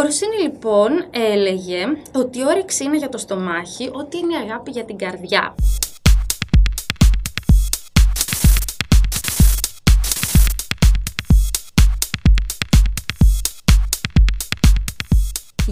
Ο Ρωσίνη λοιπόν έλεγε ότι η όρεξη είναι για το στομάχι, ότι είναι η αγάπη για την καρδιά.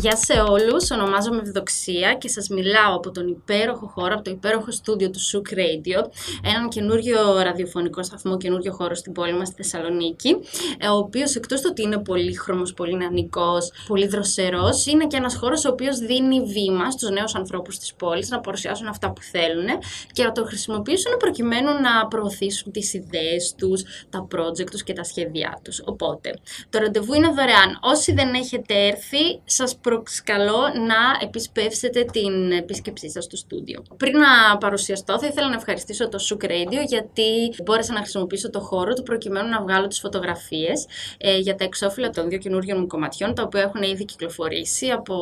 Γεια σε όλους, ονομάζομαι Ευδοξία και σας μιλάω από τον υπέροχο χώρο, από το υπέροχο στούντιο του Souk Radio, έναν καινούριο ραδιοφωνικό σταθμό, καινούριο χώρο στην πόλη μας, στη Θεσσαλονίκη, ε, ο οποίος εκτός του ότι είναι πολύχρωμος, πολύ νανικός, πολύ δροσερός, είναι και ένας χώρος ο οποίος δίνει βήμα στους νέους ανθρώπους της πόλης να παρουσιάσουν αυτά που θέλουν και να το χρησιμοποιήσουν προκειμένου να προωθήσουν τις ιδέες τους, τα project τους και τα σχέδιά τους. Οπότε, το ραντεβού είναι δωρεάν. Όσοι δεν έχετε έρθει, σας προσκαλώ να επισπεύσετε την επίσκεψή σας στο στούντιο. Πριν να παρουσιαστώ, θα ήθελα να ευχαριστήσω το Souk Radio γιατί μπόρεσα να χρησιμοποιήσω το χώρο του προκειμένου να βγάλω τις φωτογραφίες ε, για τα εξώφυλλα των δύο καινούριων μου κομματιών, τα οποία έχουν ήδη κυκλοφορήσει από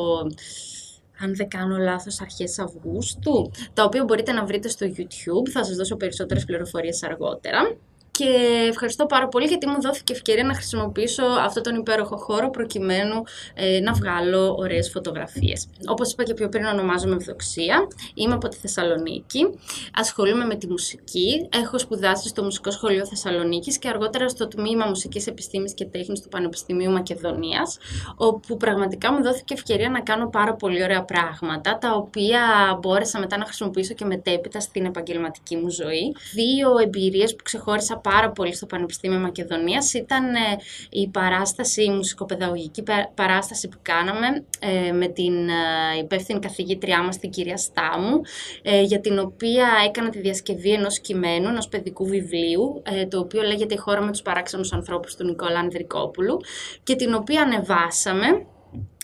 αν δεν κάνω λάθος, αρχές Αυγούστου, τα οποία μπορείτε να βρείτε στο YouTube, θα σας δώσω περισσότερες πληροφορίες αργότερα και ευχαριστώ πάρα πολύ γιατί μου δόθηκε ευκαιρία να χρησιμοποιήσω αυτόν τον υπέροχο χώρο προκειμένου ε, να βγάλω ωραίες φωτογραφίες. Όπως είπα και πιο πριν ονομάζομαι Ευδοξία, είμαι από τη Θεσσαλονίκη, ασχολούμαι με τη μουσική, έχω σπουδάσει στο Μουσικό Σχολείο Θεσσαλονίκης και αργότερα στο Τμήμα Μουσικής Επιστήμης και Τέχνης του Πανεπιστημίου Μακεδονίας, όπου πραγματικά μου δόθηκε ευκαιρία να κάνω πάρα πολύ ωραία πράγματα, τα οποία μπόρεσα μετά να χρησιμοποιήσω και μετέπειτα στην επαγγελματική μου ζωή. Δύο εμπειρίες που ξεχώρισα πάρα πολύ στο Πανεπιστήμιο Μακεδονίας. Ήταν ε, η παράσταση, η μουσικοπαιδαγωγική παράσταση που κάναμε ε, με την ε, υπεύθυνη καθηγήτριά μας, την κυρία Στάμου, για την οποία έκανα τη διασκευή ενός κειμένου, ενός παιδικού βιβλίου, το οποίο λέγεται «Η χώρα με τους παράξενους ανθρώπους» του Νικόλα Ανδρικόπουλου και την οποία ανεβάσαμε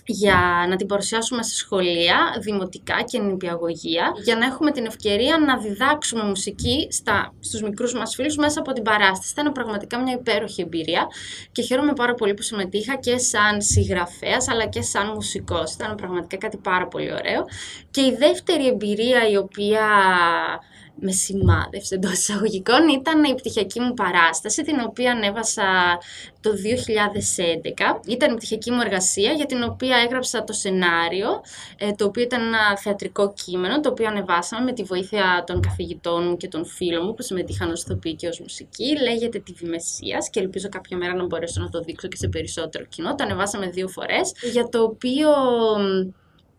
για να την παρουσιάσουμε σε σχολεία, δημοτικά και νηπιαγωγεία, για να έχουμε την ευκαιρία να διδάξουμε μουσική στα, στους μικρούς μας φίλους μέσα από την παράσταση. Ήταν πραγματικά μια υπέροχη εμπειρία και χαίρομαι πάρα πολύ που συμμετείχα και σαν συγγραφέας αλλά και σαν μουσικός. Ήταν πραγματικά κάτι πάρα πολύ ωραίο. Και η δεύτερη εμπειρία η οποία με σημάδευσε εντός εισαγωγικών ήταν η πτυχιακή μου παράσταση, την οποία ανέβασα το 2011. Ήταν η πτυχιακή μου εργασία, για την οποία έγραψα το σενάριο, ε, το οποίο ήταν ένα θεατρικό κείμενο, το οποίο ανεβάσαμε με τη βοήθεια των καθηγητών μου και των φίλων μου που συμμετείχαν ως ηθοποιοί και ως μουσική. Λέγεται «Τη Βημεσίας» και ελπίζω κάποια μέρα να μπορέσω να το δείξω και σε περισσότερο κοινό. Το ανεβάσαμε δύο φορές, για το οποίο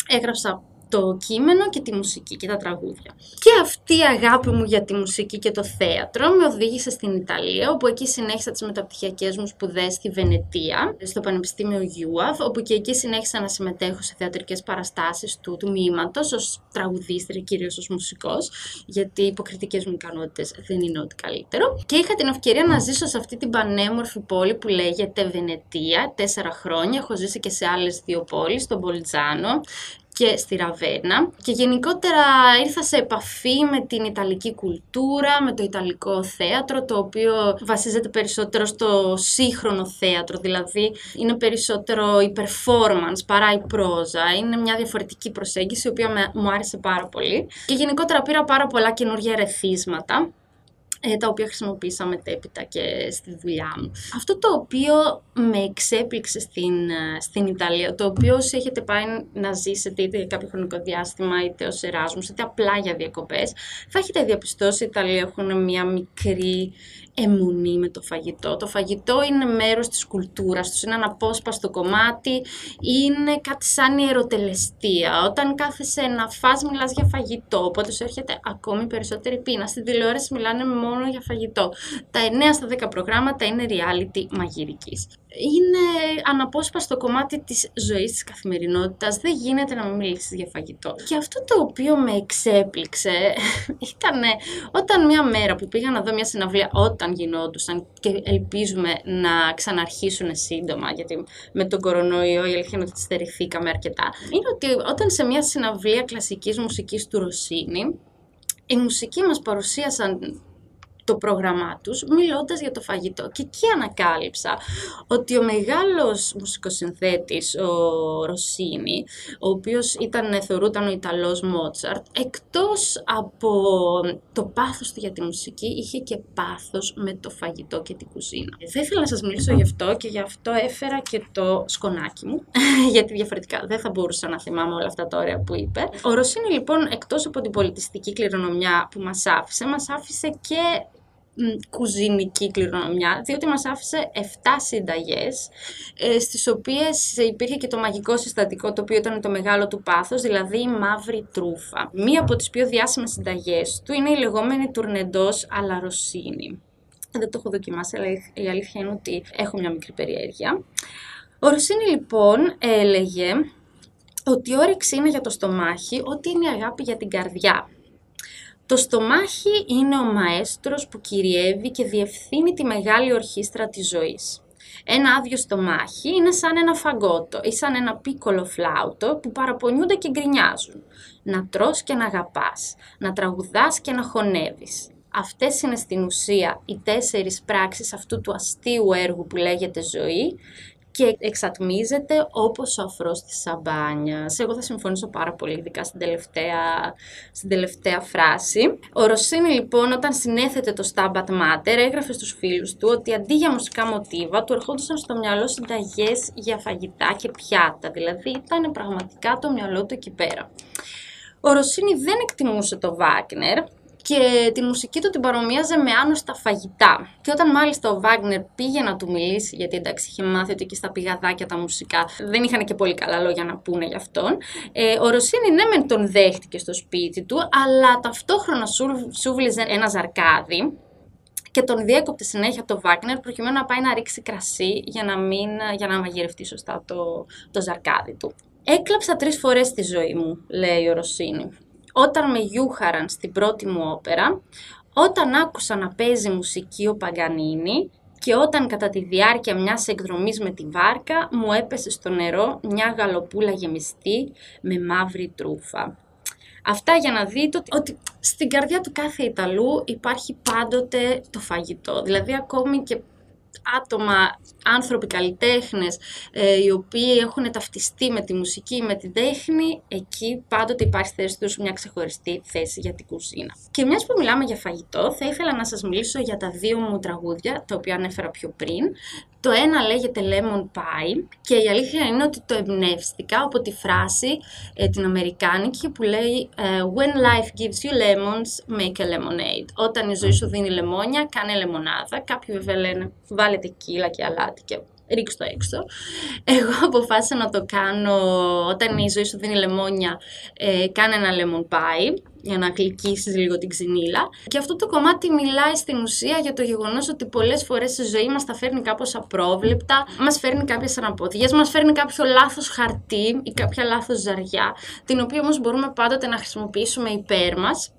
έγραψα το κείμενο και τη μουσική και τα τραγούδια. Και αυτή η αγάπη μου για τη μουσική και το θέατρο με οδήγησε στην Ιταλία, όπου εκεί συνέχισα τις μεταπτυχιακές μου σπουδές στη Βενετία, στο Πανεπιστήμιο Γιούαβ, όπου και εκεί συνέχισα να συμμετέχω σε θεατρικές παραστάσεις του τμήματος, ως τραγουδίστρια, κυρίως ως μουσικός, γιατί οι υποκριτικές μου ικανότητες δεν είναι ό,τι καλύτερο. Και είχα την ευκαιρία να ζήσω σε αυτή την πανέμορφη πόλη που λέγεται Βενετία, τέσσερα χρόνια. Έχω ζήσει και σε άλλες δύο πόλεις, στον Πολτζάνο και στη Ραβένα. Και γενικότερα ήρθα σε επαφή με την Ιταλική κουλτούρα, με το Ιταλικό θέατρο το οποίο βασίζεται περισσότερο στο σύγχρονο θέατρο, δηλαδή είναι περισσότερο η performance παρά η πρόζα, είναι μια διαφορετική προσέγγιση η οποία μου άρεσε πάρα πολύ. Και γενικότερα πήρα πάρα πολλά καινούργια ερεθίσματα. ε, τα οποία χρησιμοποίησα μετέπειτα και στη δουλειά μου. Αυτό το οποίο με εξέπληξε στην, ε, στην Ιταλία, το οποίο όσοι έχετε πάει να ζήσετε είτε για κάποιο χρονικό διάστημα, είτε ως Εράσμους, είτε απλά για διακοπές, θα έχετε διαπιστώσει ότι οι Ιταλοί έχουν μια μικρή εμουνή με το φαγητό. Το φαγητό είναι μέρος της κουλτούρας τους, είναι ένα απόσπαστο κομμάτι, είναι κάτι σαν ιεροτελεστία. Όταν κάθεσαι να φας μιλάς για φαγητό, οπότε σου έρχεται ακόμη περισσότερη πείνα. Στην τηλεόραση μιλάνε μόνο για φαγητό. Τα 9 στα 10 προγράμματα είναι reality μαγειρικής είναι αναπόσπαστο κομμάτι της ζωής της καθημερινότητας. Δεν γίνεται να μην μιλήσεις για φαγητό. Και αυτό το οποίο με εξέπληξε ήταν όταν μια μέρα που πήγα να δω μια συναυλία όταν γινόντουσαν και ελπίζουμε να ξαναρχίσουν σύντομα γιατί με τον κορονοϊό η αλήθεια είναι ότι στερηθήκαμε αρκετά. Είναι ότι όταν σε μια συναυλία κλασικής μουσικής του Ρωσίνη η μουσική μας παρουσίασαν το πρόγραμμά τους μιλώντας για το φαγητό. Και εκεί ανακάλυψα ότι ο μεγάλος μουσικοσυνθέτης, ο Ρωσίνη, ο οποίος ήταν, θεωρούταν ο Ιταλός Μότσαρτ, εκτός από το πάθος του για τη μουσική, είχε και πάθος με το φαγητό και την κουζίνα. Θα ήθελα να σας μιλήσω γι' αυτό και γι' αυτό έφερα και το σκονάκι μου, γιατί διαφορετικά δεν θα μπορούσα να θυμάμαι όλα αυτά τα ωραία που είπε. Ο Ρωσίνη λοιπόν, εκτός από την πολιτιστική κληρονομιά που μας άφησε, μας άφησε και κουζινική κληρονομιά, διότι μας άφησε 7 συνταγές, ε, στις οποίες υπήρχε και το μαγικό συστατικό, το οποίο ήταν το μεγάλο του πάθος, δηλαδή η μαύρη τρούφα. Μία από τις πιο διάσημες συνταγές του είναι η λεγόμενη τουρνεντός αλαροσίνη. Δεν το έχω δοκιμάσει, αλλά η αλήθεια είναι ότι έχω μια μικρή περιέργεια. Ο Ρωσίνη λοιπόν έλεγε ότι η όρεξη είναι για το στομάχι, ότι είναι η αγάπη για την καρδιά. Το στομάχι είναι ο μαέστρος που κυριεύει και διευθύνει τη μεγάλη ορχήστρα της ζωής. Ένα άδειο στομάχι είναι σαν ένα φαγκότο ή σαν ένα πίκολο φλάουτο που παραπονιούνται και γκρινιάζουν. Να τρως και να αγαπάς, να τραγουδάς και να χωνεύεις. Αυτές είναι στην ουσία οι τέσσερις πράξεις αυτού του αστείου έργου που λέγεται ζωή και εξατμίζεται όπως ο αφρός της σαμπάνιας. Εγώ θα συμφωνήσω πάρα πολύ, ειδικά στην τελευταία, στην τελευταία φράση. Ο Ρωσίνη λοιπόν όταν συνέθετε το Stabat Mater έγραφε στους φίλους του ότι αντί για μουσικά μοτίβα του ερχόντουσαν στο μυαλό συνταγές για φαγητά και πιάτα. Δηλαδή ήταν πραγματικά το μυαλό του εκεί πέρα. Ο Ρωσίνη δεν εκτιμούσε το Βάγνερ, και τη μουσική του την παρομοίαζε με άνοστα φαγητά. Και όταν μάλιστα ο Βάγνερ πήγε να του μιλήσει, γιατί εντάξει είχε μάθει ότι και στα πηγαδάκια τα μουσικά δεν είχαν και πολύ καλά λόγια να πούνε γι' αυτόν, ε, ο Ρωσίνη ναι μεν τον δέχτηκε στο σπίτι του, αλλά ταυτόχρονα σούβλιζε ένα ζαρκάδι και τον διέκοπτε συνέχεια το Βάγνερ προκειμένου να πάει να ρίξει κρασί για να, μην, για να μαγειρευτεί σωστά το, το ζαρκάδι του. Έκλαψα τρεις φορές στη ζωή μου, λέει ο Ρωσίνη όταν με γιούχαραν στην πρώτη μου όπερα, όταν άκουσα να παίζει μουσική ο Παγκανίνη και όταν κατά τη διάρκεια μιας εκδρομής με τη βάρκα μου έπεσε στο νερό μια γαλοπούλα γεμιστή με μαύρη τρούφα. Αυτά για να δείτε ότι στην καρδιά του κάθε Ιταλού υπάρχει πάντοτε το φαγητό. Δηλαδή ακόμη και άτομα, άνθρωποι καλλιτέχνες, ε, οι οποίοι έχουν ταυτιστεί με τη μουσική, με την τέχνη, εκεί πάντοτε υπάρχει θέση τους μια ξεχωριστή θέση για την κουζίνα. Και μιας που μιλάμε για φαγητό, θα ήθελα να σας μιλήσω για τα δύο μου τραγούδια, τα οποία ανέφερα πιο πριν. Το ένα λέγεται Lemon Pie και η αλήθεια είναι ότι το εμπνεύστηκα από τη φράση ε, την αμερικάνικη που λέει ε, When life gives you lemons, make a lemonade. Όταν η ζωή σου δίνει λεμόνια, κάνε λεμονάδα. Κάποιοι βέβαια λένε βάλε τεκίλα και αλάτι και ρίξω το έξω. Εγώ αποφάσισα να το κάνω όταν η ζωή σου δίνει λεμόνια, ε, κάνε ένα lemon pie για να γλυκίσεις λίγο την ξυνήλα. Και αυτό το κομμάτι μιλάει στην ουσία για το γεγονός ότι πολλές φορές η ζωή μας τα φέρνει κάπως απρόβλεπτα, μας φέρνει κάποιες αναποδίες, μας φέρνει κάποιο λάθος χαρτί ή κάποια λάθος ζαριά, την οποία όμως μπορούμε πάντοτε να χρησιμοποιήσουμε υπέρ μας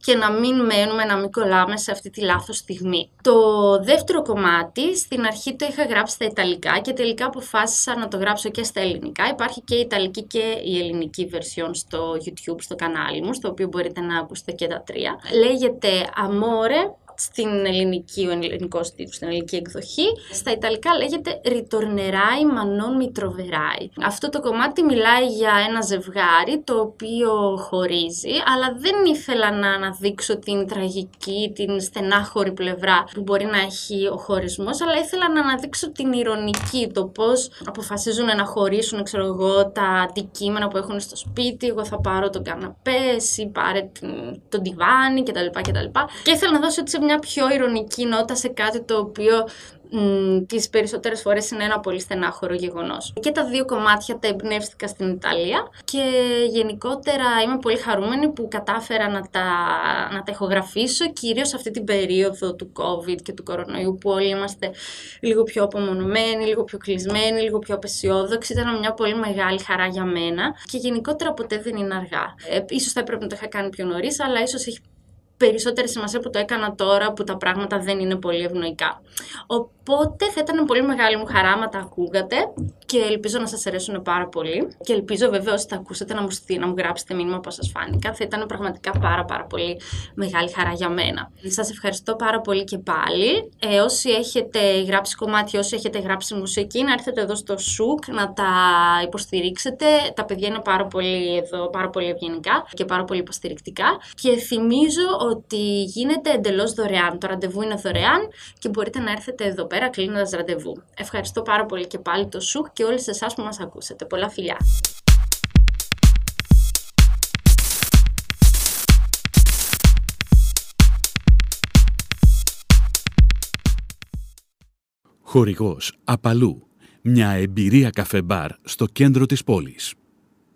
και να μην μένουμε, να μην κολλάμε σε αυτή τη λάθος στιγμή. Το δεύτερο κομμάτι, στην αρχή το είχα γράψει στα Ιταλικά και τελικά αποφάσισα να το γράψω και στα Ελληνικά. Υπάρχει και η Ιταλική και η Ελληνική version στο YouTube, στο κανάλι μου, στο οποίο μπορείτε να ακούσετε και τα τρία. Λέγεται Amore στην ελληνική, ο ελληνικός τίτλος, στην ελληνική εκδοχή. Στα Ιταλικά λέγεται Ritornerai ma non mi troverai. Αυτό το κομμάτι μιλάει για ένα ζευγάρι το οποίο χωρίζει, αλλά δεν ήθελα να αναδείξω την τραγική, την στενάχωρη πλευρά που μπορεί να έχει ο χωρισμός, αλλά ήθελα να αναδείξω την ηρωνική, το πώς αποφασίζουν να χωρίσουν, ξέρω εγώ, τα αντικείμενα που έχουν στο σπίτι. Εγώ θα πάρω τον καναπέ, εσύ πάρε τον τιβάνι κτλ. κτλ. Και ήθελα να δώσω έτσι μια πιο ηρωνική νότα σε κάτι το οποίο μ, τις περισσότερες φορές είναι ένα πολύ στενάχωρο γεγονός. Και τα δύο κομμάτια τα εμπνεύστηκα στην Ιταλία και γενικότερα είμαι πολύ χαρούμενη που κατάφερα να τα, να τα ηχογραφήσω κυρίως αυτή την περίοδο του COVID και του κορονοϊού που όλοι είμαστε λίγο πιο απομονωμένοι, λίγο πιο κλεισμένοι, λίγο πιο απεσιόδοξοι. Ήταν μια πολύ μεγάλη χαρά για μένα και γενικότερα ποτέ δεν είναι αργά. Ε, ίσως θα έπρεπε να το είχα κάνει πιο νωρίς, αλλά ίσως έχει περισσότερη σημασία που το έκανα τώρα που τα πράγματα δεν είναι πολύ ευνοϊκά. Οπότε θα ήταν πολύ μεγάλη μου χαρά να τα ακούγατε και ελπίζω να σας αρέσουν πάρα πολύ. Και ελπίζω βέβαια όσοι τα ακούσατε να μου, να μου γράψετε μήνυμα πώς σας φάνηκα. Θα ήταν πραγματικά πάρα πάρα πολύ μεγάλη χαρά για μένα. Σας ευχαριστώ πάρα πολύ και πάλι. Ε, όσοι έχετε γράψει κομμάτια, όσοι έχετε γράψει μουσική, να έρθετε εδώ στο ΣΟΥΚ να τα υποστηρίξετε. Τα παιδιά είναι πάρα πολύ εδώ, πάρα πολύ ευγενικά και πάρα πολύ υποστηρικτικά. Και θυμίζω ότι γίνεται εντελώς δωρεάν. Το ραντεβού είναι δωρεάν και μπορείτε να έρθετε εδώ πέρα κλείνοντας ραντεβού. Ευχαριστώ πάρα πολύ και πάλι το ΣΟΥΚ και όλους εσάς που μας ακούσατε. Πολλά φιλιά! Χορηγός Απαλού. Μια εμπειρία καφέ μπαρ στο κέντρο της πόλης.